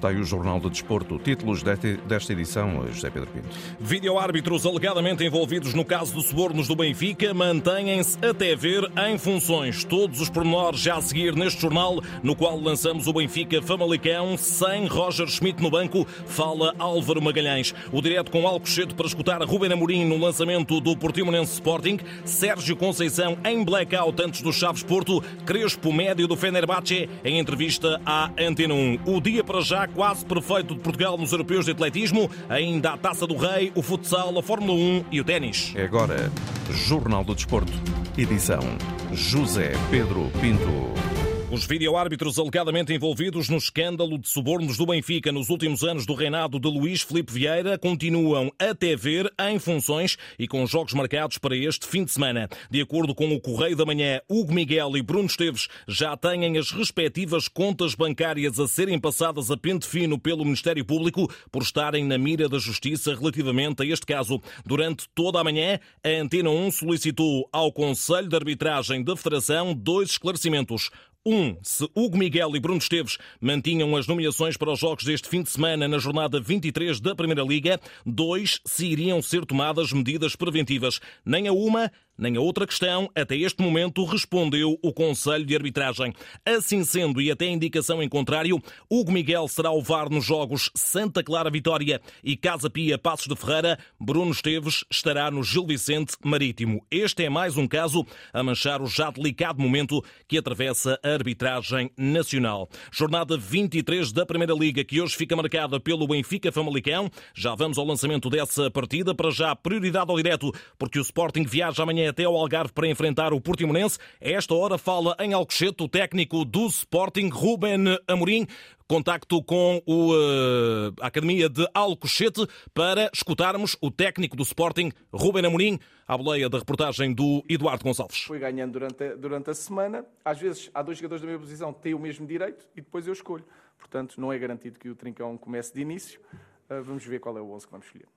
Está aí o Jornal do Desporto. Títulos desta edição, José Pedro Pinto. Vídeo-árbitros alegadamente envolvidos no caso dos subornos do Benfica mantêm-se até ver em funções. Todos os pormenores já a seguir neste jornal, no qual lançamos o Benfica Famalicão, sem Roger Schmidt no banco, fala Álvaro Magalhães. O direto com Alcochete para escutar Ruben Amorim no lançamento do Portimonense Sporting, Sérgio Conceição em blackout antes do Chaves Porto, Crespo médio do Fenerbahçe em entrevista à Antena 1. O dia para já quase perfeito de Portugal nos europeus de atletismo, ainda a Taça do Rei, o futsal, a Fórmula 1 e o ténis. É agora, Jornal do Desporto, edição José Pedro Pinto. Os vídeo-árbitros alegadamente envolvidos no escândalo de subornos do Benfica nos últimos anos do reinado de Luís Filipe Vieira continuam até ver em funções e com jogos marcados para este fim de semana. De acordo com o Correio da Manhã, Hugo Miguel e Bruno Esteves já têm as respectivas contas bancárias a serem passadas a pente fino pelo Ministério Público por estarem na mira da Justiça relativamente a este caso. Durante toda a manhã, a Antena 1 solicitou ao Conselho de Arbitragem da Federação dois esclarecimentos. Um, se Hugo Miguel e Bruno Esteves mantinham as nomeações para os jogos deste fim de semana na jornada 23 da Primeira Liga. Dois, se iriam ser tomadas medidas preventivas. Nem a uma, nem a outra questão, até este momento, respondeu o Conselho de Arbitragem. Assim sendo, e até indicação em contrário, Hugo Miguel será o VAR nos jogos Santa Clara Vitória e Casa Pia Passos de Ferreira. Bruno Esteves estará no Gil Vicente Marítimo. Este é mais um caso a manchar o já delicado momento que atravessa a arbitragem nacional. Jornada 23 da Primeira Liga, que hoje fica marcada pelo Benfica Famalicão. Já vamos ao lançamento dessa partida. Para já, prioridade ao direto, porque o Sporting viaja amanhã até ao Algarve para enfrentar o Portimonense. A esta hora fala em Alcochete o técnico do Sporting, Ruben Amorim. Contacto com uh, a Academia de Alcochete para escutarmos o técnico do Sporting, Ruben Amorim, à boleia da reportagem do Eduardo Gonçalves. Fui ganhando durante a, durante a semana. Às vezes há dois jogadores da minha posição que têm o mesmo direito e depois eu escolho. Portanto, não é garantido que o Trincão comece de início. Uh, vamos ver qual é o 11 que vamos escolher.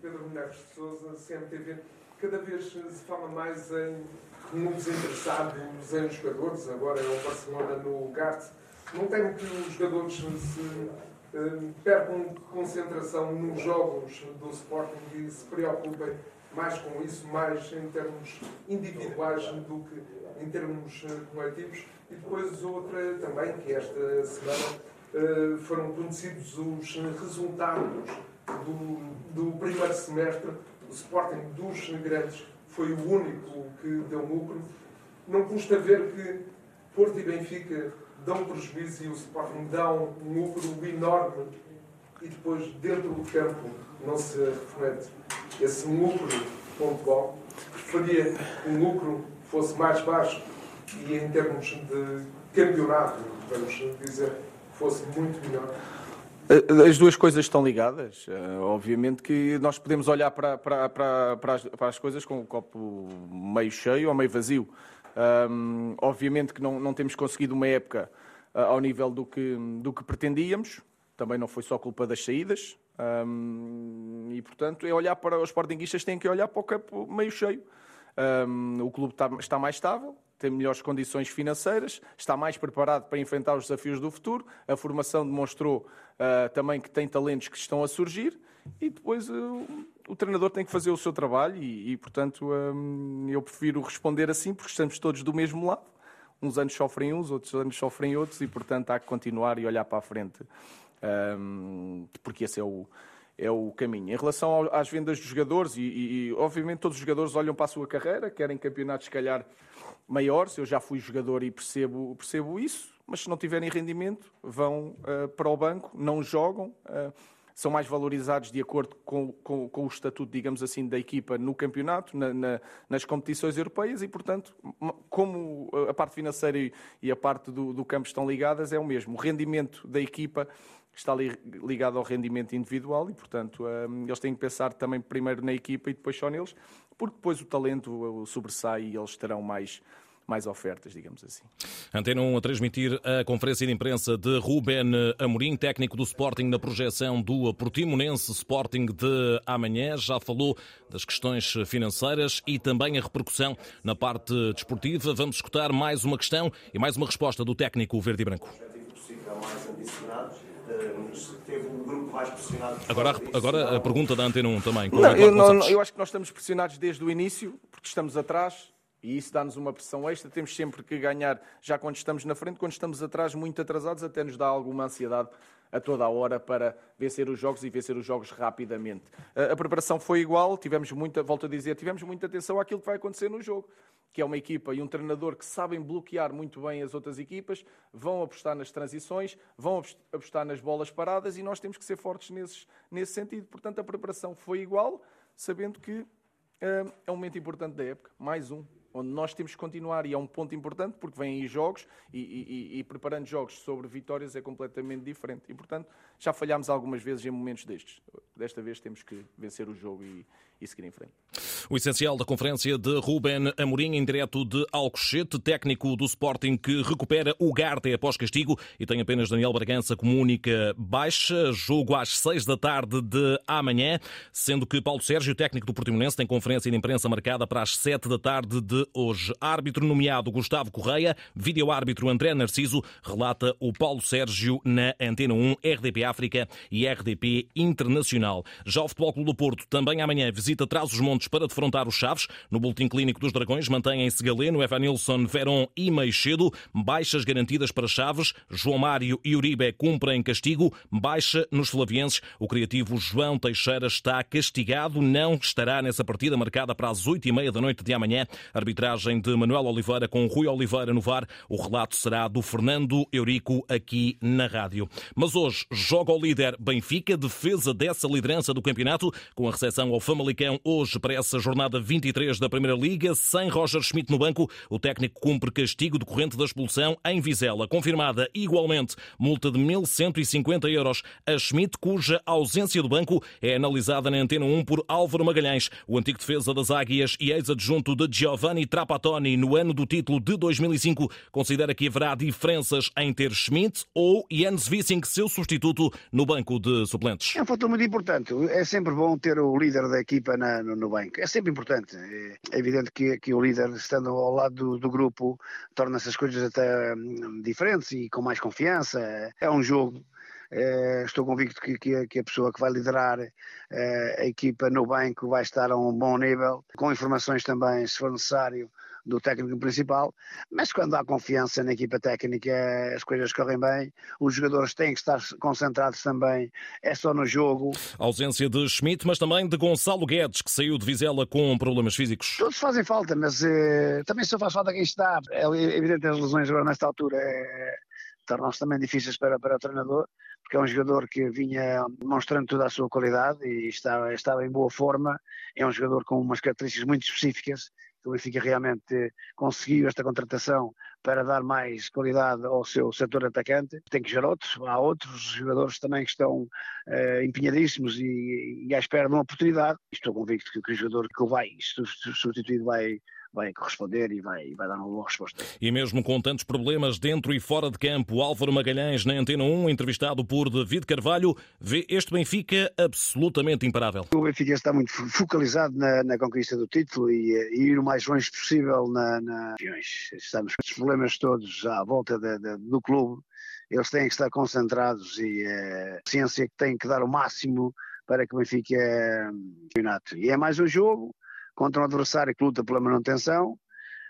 Pedro Neves de Souza, CMTV, cada vez se fala mais em clubes interessados em jogadores, agora é o Barcelona no GART. Não temo que os jogadores se eh, percam concentração nos jogos do Sporting e se preocupem mais com isso, mais em termos individuais do que em termos eh, coletivos. E depois outra também, que esta semana eh, foram conhecidos os resultados do, do primeiro semestre, o Sporting dos grandes foi o único que deu lucro. Não custa ver que Porto e Benfica dão prejuízo e o Sporting dá um lucro enorme e depois dentro do campo não se reflete esse lucro pontual. Preferia que o lucro fosse mais baixo e em termos de campeonato, vamos dizer, fosse muito melhor. Eh, as duas coisas estão ligadas. Eh, obviamente que nós podemos olhar para, para, para, para, as, as, coisas com o copo meio cheio ou meio vazio. Um, obviamente que não, não temos conseguido uma época uh, ao nível do que, do que pretendíamos. Também não foi só culpa das saídas. Um, e, portanto, é olhar para os sportinguistas, têm que olhar para o campo meio cheio. Um, o clube está, está mais estável, tem melhores condições financeiras, está mais preparado para enfrentar os desafios do futuro. A formação demonstrou uh, também que tem talentos que estão a surgir e depois uh, o treinador tem que fazer o seu trabalho e, e portanto, um, eu prefiro responder assim porque estamos todos do mesmo lado. Uns anos sofrem uns, outros anos sofrem outros e, portanto, há que continuar e olhar para a frente, um, porque esse é o, é o caminho. Em relação às vendas dos jogadores, e, e, e, obviamente todos os jogadores olham para a sua carreira, querem campeonatos, se calhar, maiores. Eu já fui jogador e percebo, percebo isso, mas se não tiverem rendimento, vão uh, para o banco, não jogam, uh, são mais valorizados de acordo com, com, com, o estatuto, digamos assim, da equipa no campeonato, na, na, nas competições europeias e, portanto, como a parte financeira e, e a parte do, do campo estão ligadas, é o mesmo. O rendimento da equipa está ligado ao rendimento individual e, portanto, um, eles têm que pensar também primeiro na equipa e depois só neles, porque depois o talento sobressai e eles terão mais, mais ofertas, digamos assim. Antena 1 a transmitir a conferência de imprensa de Ruben Amorim, técnico do Sporting na projeção do Portimonense Sporting de amanhã. Já falou das questões financeiras e também a repercussão na parte desportiva. Vamos escutar mais uma questão e mais uma resposta do técnico verde e branco. Agora, agora a pergunta da Antena 1 também. Não, eu, não, eu acho que nós estamos pressionados desde o início, porque estamos atrás e isso dá-nos uma pressão extra. Temos sempre que ganhar, já quando estamos na frente, quando estamos atrás, muito atrasados, até nos dá alguma ansiedade a toda a hora para vencer os jogos e vencer os jogos rapidamente. A, preparação foi igual, tivemos muita, volto a dizer, tivemos muita atenção àquilo que vai acontecer no jogo que é uma equipa e um treinador que sabem bloquear muito bem as outras equipas, vão apostar nas transições, vão apostar nas bolas paradas e nós temos que ser fortes nesses, nesse sentido. Portanto, a preparação foi igual, sabendo que uh, é um momento importante da época, mais um, onde nós temos que continuar e é um ponto importante porque vêm aí jogos e, e, e, preparando jogos sobre vitórias é completamente diferente. E, portanto, já falhámos algumas vezes em momentos destes. Desta vez temos que vencer o jogo e, e seguir em frente. O essencial da conferência de Ruben Amorim, em direto de Alcochete, técnico do Sporting que recupera o Garte após castigo e tem apenas Daniel Bragança como única baixa. Jogo às seis da tarde de amanhã, sendo que Paulo Sérgio, técnico do Portimonense, tem conferência de imprensa marcada para as sete da tarde de hoje. Árbitro nomeado Gustavo Correia, vídeo-árbitro André Narciso, relata o Paulo Sérgio na Antena 1, RDP África e RDP Internacional. Já o Futebol Clube do Porto também amanhã visita Trás-os-Montes para defrontar os Chaves. No boletim clínico dos Dragões mantêm-se Galeno, Evanilson, Verón e Meixedo. Baixas garantidas para Chaves. João Mário e Uribe cumprem castigo. Baixa nos flavienses. O criativo João Teixeira está castigado. Não estará nessa partida marcada para as oito e meia da noite de amanhã. Arbitragem de Manuel Oliveira com Rui Oliveira no VAR. O relato será do Fernando Eurico aqui na rádio. Mas hoje joga o líder Benfica, defesa dessa liderança do campeonato, com a recepção ao Famalicão hoje para essa jornada 23 da Primeira Liga. Sem Roger Schmidt no banco, o técnico cumpre castigo decorrente da expulsão em Vizela. Confirmada igualmente multa de 1.150 euros a Schmidt, cuja ausência do banco é analisada na Antena 1 por Álvaro Magalhães, o antigo defesa das Águias e ex-adjunto de Giovanni Trapattoni no ano do título de 2005. Considera que haverá diferenças em ter Schmidt ou Jens Wissing, seu substituto, no banco de suplentes. É um fator muito importante. É sempre bom ter o líder da equipa na, no, no banco. É sempre importante. É evidente que, que o líder, estando ao lado do, do grupo, torna essas coisas até hum, diferentes e com mais confiança. É um jogo. É, estou convicto que, que, que, a pessoa que vai liderar é, a equipa no banco vai estar a um bom nível, com informações também, se for necessário, do técnico principal, mas quando há confiança na equipa técnica as coisas correm bem, os jogadores têm que estar concentrados também, é só no jogo. A ausência de Schmidt, mas também de Gonçalo Guedes, que saiu de Vizela com problemas físicos. Todos fazem falta, mas eh, também só faz falta quem está. É evidente as lesões agora nesta altura é, tornam-se também difíceis para, para o treinador, porque é um jogador que vinha demonstrando toda a sua qualidade e estava, estava em boa forma. É um jogador com umas características muito específicas o Benfica realmente conseguiu esta contratação para dar mais qualidade ao seu setor atacante. Tem que gerar outros, há outros jogadores também que estão uh, empenhadíssimos e, e à espera de uma oportunidade. Estou convicto que, que o jogador que vai substituído vai vai corresponder e vai, vai dar uma boa resposta. E mesmo com tantos problemas dentro e fora de campo, Álvaro Magalhães, na Antena 1, entrevistado por David Carvalho, vê este Benfica absolutamente imparável. O Benfica está muito focalizado na, na conquista do título e, e, ir o mais longe possível na, na... Estamos com os problemas todos à volta de, de, do clube. Eles têm que estar concentrados e é, a ciência que tem que dar o máximo para que o Benfica é campeonato. E é mais um jogo, contra um adversário que luta pela manutenção,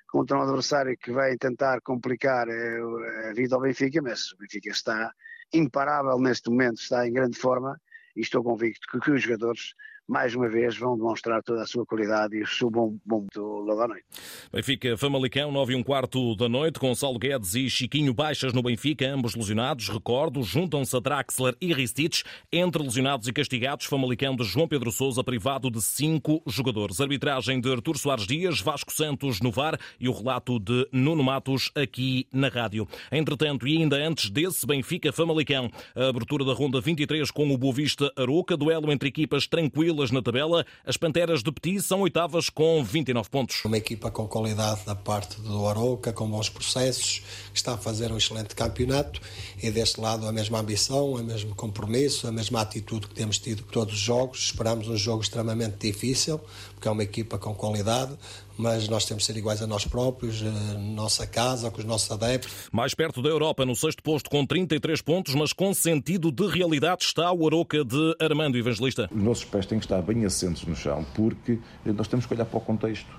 contra um adversário que vai tentar complicar eh, a vida ao Benfica, mas o Benfica está imparável neste momento, está em grande forma e estou convicto que, que os jogadores mais uma vez vão demonstrar toda a sua qualidade e o seu bom, bom logo à noite. Benfica Famalicão, 9 e um quarto da noite, Gonçalo Guedes e Chiquinho Baixas no Benfica, ambos lesionados, recordo, juntam-se a Draxler e Ristich, entre lesionados e castigados, Famalicão de João Pedro Sousa, privado de cinco jogadores. Arbitragem de Artur Soares Dias, Vasco Santos no VAR e o relato de Nuno Matos aqui na rádio. Entretanto, e ainda antes desse Benfica Famalicão, a abertura da ronda 23 com o Boavista Aroca, duelo entre equipas tranquilas estrelas na tabela. As Panteras de Petit são oitavas com 29 pontos. Uma equipa com qualidade da parte do Arouca, com bons processos, está a fazer um excelente campeonato e deste lado a mesma ambição, o mesmo compromisso, a mesma atitude que temos tido todos os jogos. Esperamos um jogo extremamente difícil, porque é uma equipa com qualidade, mas nós temos de ser iguais a nós próprios, a nossa casa, com os nossos adeptos. Mais perto da Europa, no sexto posto com 33 pontos, mas com sentido de realidade está o Aroca de Armando Evangelista. Os nossos pés têm que estar bem assentos no chão, porque nós temos que olhar para o contexto.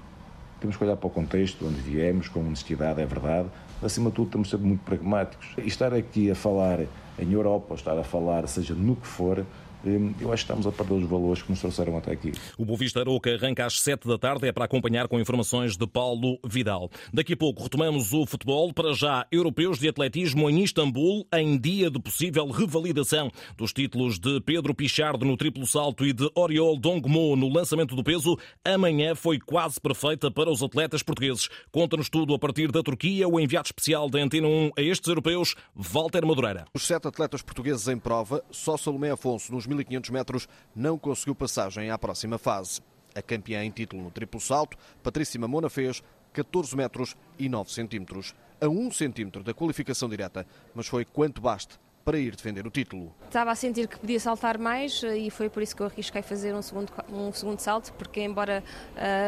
Temos que olhar para o contexto, onde viemos, com honestidade, é verdade. Acima de tudo, temos de ser muito pragmáticos. E estar aqui a falar em Europa, ou estar a falar, seja no que for, eu acho que estamos a perder os valores que nos trouxeram até aqui. O Bovista Aroca arranca às 7 da tarde, é para acompanhar com informações de Paulo Vidal. Daqui a pouco retomamos o futebol, para já europeus de atletismo em Istambul, em dia de possível revalidação dos títulos de Pedro Pichardo no triplo salto e de Oriol Dongmo no lançamento do peso. Amanhã foi quase perfeita para os atletas portugueses. Conta-nos tudo a partir da Turquia, o enviado especial da Antena 1 a estes europeus, Walter Madureira. Os sete atletas portugueses em prova, só Salomé Afonso nos 1500 metros, não conseguiu passagem à próxima fase. A campeã em título no triplo salto, Patrícia Mamona, fez 14 metros e 9 centímetros, a 1 centímetro da qualificação direta, mas foi quanto baste para ir defender o título. Estava a sentir que podia saltar mais e foi por isso que eu arrisquei fazer um segundo, um segundo salto, porque embora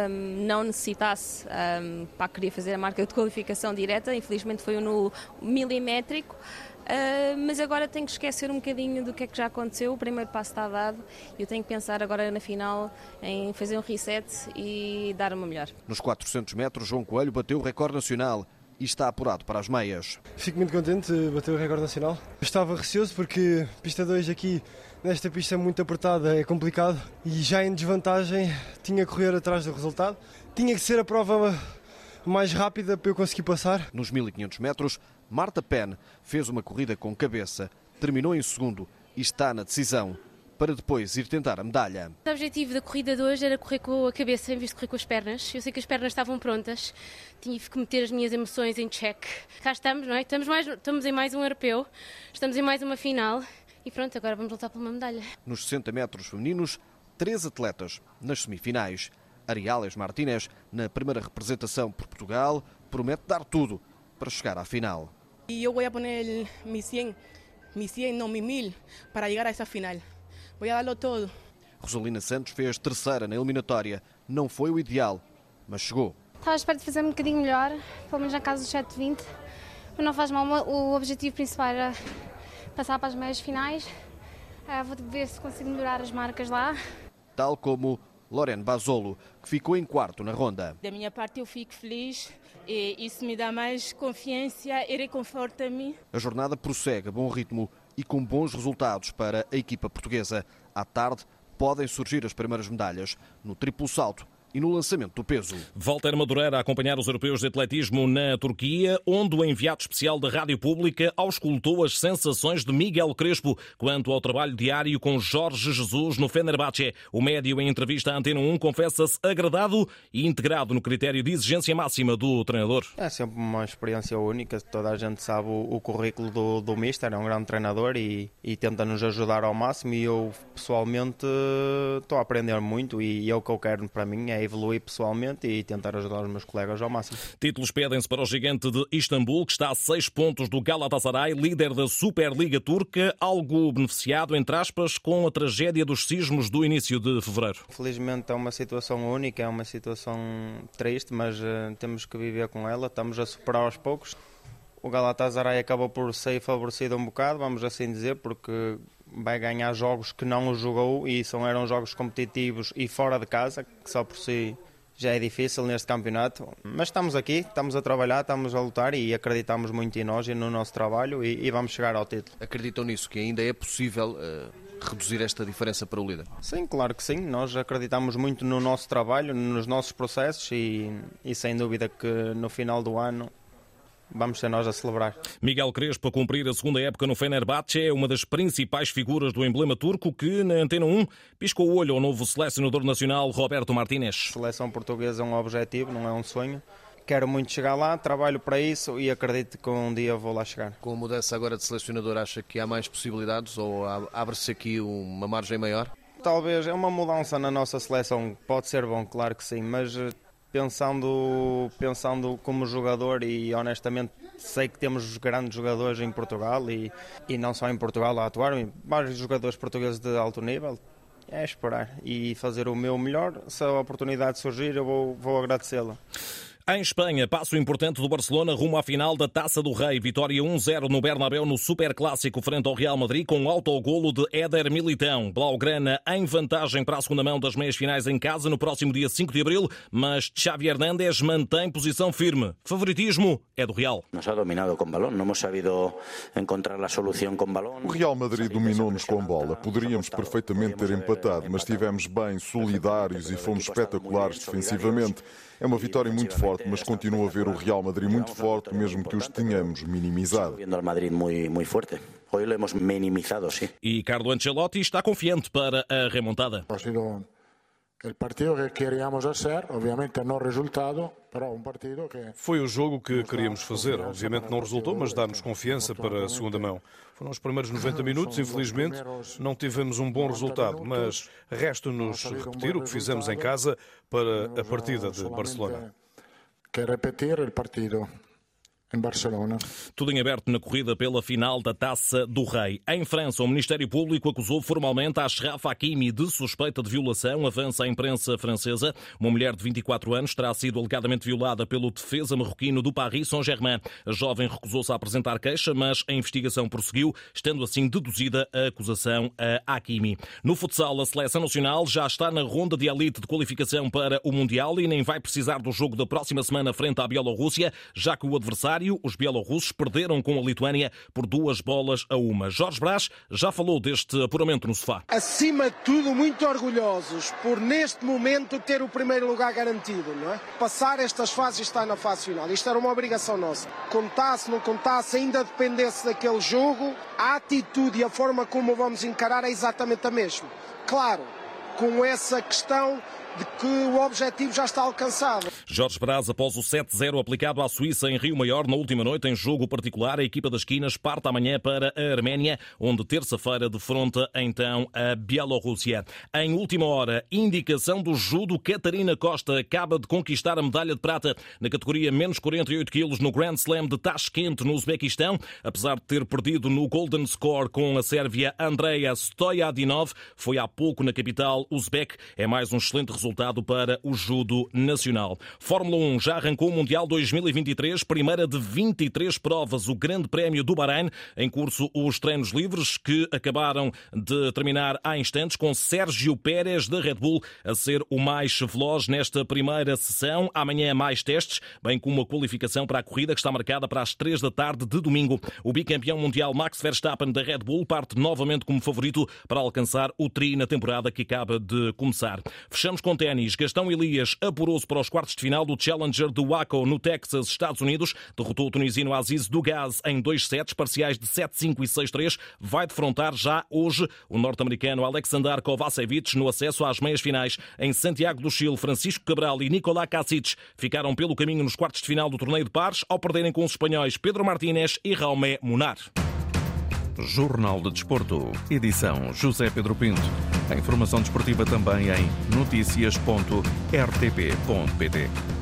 um, não necessitasse, um, pá, queria fazer a marca de qualificação direta, infelizmente foi no milimétrico. Uh, mas agora tenho que esquecer um bocadinho do que é que já aconteceu. O primeiro passo está dado e eu tenho que pensar agora na final em fazer um reset e dar uma melhor. Nos 400 metros, João Coelho bateu o recorde nacional e está apurado para as meias. Fico muito contente de bater o recorde nacional. Estava receoso porque pista 2 aqui, nesta pista muito apertada, é complicado e já em desvantagem tinha que correr atrás do resultado. Tinha que ser a prova mais rápida para eu conseguir passar. Nos 1500 metros, Marta Penn fez uma corrida com cabeça, terminou em segundo e está na decisão para depois ir tentar a medalha. O objetivo da corrida de hoje era correr com a cabeça em vez de correr com as pernas. Eu sei que as pernas estavam prontas, tive que meter as minhas emoções em check. Cá estamos, não é? Estamos, mais, estamos em mais um europeu, estamos em mais uma final e pronto, agora vamos lutar por uma medalha. Nos 60 metros femininos, três atletas nas semifinais. Ariales Martínez, na primeira representação por Portugal, promete dar tudo para chegar à final. E eu vou poner mi 100, mi 100, não mi 1000, para chegar a essa final. Vou dar-lo todo. Rosalina Santos fez terceira na eliminatória. Não foi o ideal, mas chegou. Estava à espera de fazer um bocadinho melhor, pelo menos na casa dos 720. Mas não faz mal, o objetivo principal era passar para as meias finais. Uh, vou ver se consigo melhorar as marcas lá. Tal como Lorena Basolo, que ficou em quarto na ronda. Da minha parte, eu fico feliz e isso me dá mais confiança e reconforta-me. A jornada prossegue a bom ritmo e com bons resultados para a equipa portuguesa. À tarde, podem surgir as primeiras medalhas no triplo salto e no lançamento do peso. Walter Madureira a acompanhar os europeus de atletismo na Turquia, onde o enviado especial da Rádio Pública auscultou as sensações de Miguel Crespo quanto ao trabalho diário com Jorge Jesus no Fenerbahçe. O médio, em entrevista à Antena 1, confessa-se agradado e integrado no critério de exigência máxima do treinador. É sempre uma experiência única, toda a gente sabe o, o currículo do, do Mister, é um grande treinador e, e tenta nos ajudar ao máximo e eu pessoalmente estou a aprender muito e é o que eu quero para mim, é evoluir pessoalmente e tentar ajudar os meus colegas ao máximo. Títulos pedem-se para o gigante de Istambul, que está a seis pontos do Galatasaray, líder da Superliga Turca, algo beneficiado, entre aspas, com a tragédia dos sismos do início de fevereiro. Felizmente é uma situação única, é uma situação triste, mas uh, temos que viver com ela, estamos a superar aos poucos. O Galatasaray acabou por ser favorecido um bocado, vamos assim dizer, porque vai ganhar jogos que não jogou e são, eram jogos competitivos e fora de casa, que só por si já é difícil neste campeonato. Mas estamos aqui, estamos a trabalhar, estamos a lutar e acreditamos muito em nós e no nosso trabalho e, e vamos chegar ao título. Acreditam nisso, que ainda é possível uh, reduzir esta diferença para o líder? Sim, claro que sim. Nós acreditamos muito no nosso trabalho, nos nossos processos e, e sem dúvida que no final do ano vamos ser nós a celebrar. Miguel Crespo a cumprir a segunda época no Fenerbahçe é uma das principais figuras do emblema turco que, na Antena 1, piscou o olho ao novo selecionador nacional Roberto Martínez. Seleção portuguesa é um objetivo, não é um sonho. Quero muito chegar lá, trabalho para isso e acredito que um dia vou lá chegar. Com a mudança agora de selecionador, acha que há mais possibilidades ou abre-se aqui uma margem maior? talvez é uma mudança na nossa seleção. Pode ser bom, claro que sim, mas eh, pensando, pensando como jogador e honestamente sei que temos grandes jogadores em Portugal e, e não só em Portugal a atuar, vários jogadores portugueses de alto nível. É esperar e fazer o meu melhor. Se a oportunidade surgir, eu vou, vou agradecê-la. Em Espanha, passo importante do Barcelona rumo à final da Taça do Rei. Vitória 1-0 no Bernabéu no Superclássico frente ao Real Madrid com um autogolo de Éder Militão. Blaugrana em vantagem para a segunda mão das meias finais em casa no próximo dia 5 de abril, mas Xavi Hernández mantém posição firme. Favoritismo é do Real. Nos ha dominado com balão, não hemos sabido encontrar a solução com balão. O Real Madrid dominou-nos com bola. Poderíamos perfeitamente ter empatado, mas estivemos bem, solidários e fomos espetaculares defensivamente. É uma vitória muito forte, mas continuo a ver o Real Madrid muito forte, mesmo que os tenhamos minimizado. Vendo Madrid muito, muito forte. Hoje lo hemos minimizado, sim. E Carlo Ancelotti está confiante para a remontada. El partido que queríamos hacer, obviamente no resultado. Foi o jogo que queríamos fazer. Obviamente não resultou, mas dá-nos confiança para a segunda mão. Foram os primeiros 90 minutos, infelizmente não tivemos um bom resultado, mas resta-nos repetir o que fizemos em casa para a partida de Barcelona. Que repetir o partido em Barcelona. Tudo em aberto na corrida pela final da Taça do Rei. Em França, o Ministério Público acusou formalmente a Ashraf Hakimi de suspeita de violação. Avança a imprensa francesa. Uma mulher de 24 anos terá sido alegadamente violada pelo defesa marroquino do Paris Saint-Germain. A jovem recusou-se a apresentar queixa, mas a investigação prosseguiu, estando assim deduzida a acusação a Hakimi. No futsal, a seleção nacional já está na ronda de elite de qualificação para o Mundial e nem vai precisar do jogo da próxima semana frente à Bielorrússia, já que o adversário os bielorrussos perderam com a Lituânia por duas bolas a uma. Jorge Brás já falou deste apuramento no sofá. Acima de tudo, muito orgulhosos por, neste momento, ter o primeiro lugar garantido, não é? Passar estas fases está na fase final. Isto era uma obrigação nossa. Contasse, não contasse, ainda dependesse daquele jogo, a atitude e a forma como vamos encarar é exatamente a mesma. Claro, com essa questão de que o objetivo já está alcançado. Jorge Braz, após o 7-0 aplicado à Suíça em Rio Maior na última noite, em jogo particular, a equipa das Quinas parte amanhã para a Arménia, onde terça-feira defronta então a Bielorrússia. Em última hora, indicação do judo, Catarina Costa acaba de conquistar a medalha de prata na categoria menos 48 quilos no Grand Slam de Tashkent, no Uzbequistão, apesar de ter perdido no Golden Score com a Sérvia Andreia Stojadinov, foi há pouco na capital Uzbek. É mais um excelente resultado resultado para o judo nacional. Fórmula 1 já arrancou o Mundial 2023, primeira de 23 provas, o Grande Prémio do Bahrein. Em curso, os treinos livres que acabaram de terminar há instantes, com Sérgio Pérez da Red Bull a ser o mais veloz nesta primeira sessão. Amanhã, mais testes, bem como a qualificação para a corrida que está marcada para as 3 da tarde de domingo. O bicampeão mundial Max Verstappen da Red Bull parte novamente como favorito para alcançar o tri na temporada que acaba de começar. Fechamos com ténis, Gastão Elias apurou-se para os quartos de final do Challenger do Waco, no Texas, Estados Unidos. Derrotou o tunisino Aziz Dugaz em dois sets, parciais de 7-5 e 6-3. Vai defrontar já hoje o norte-americano Alexander Kovacevic no acesso às meias finais. Em Santiago do Chile, Francisco Cabral e Nicolás Casic ficaram pelo caminho nos quartos de final do torneio de pares, ao perderem com os espanhóis Pedro Martínez e Raumé Munar. Jornal de Desporto, edição José Pedro Pinto. A informação desportiva também em noticias.rtp.pt.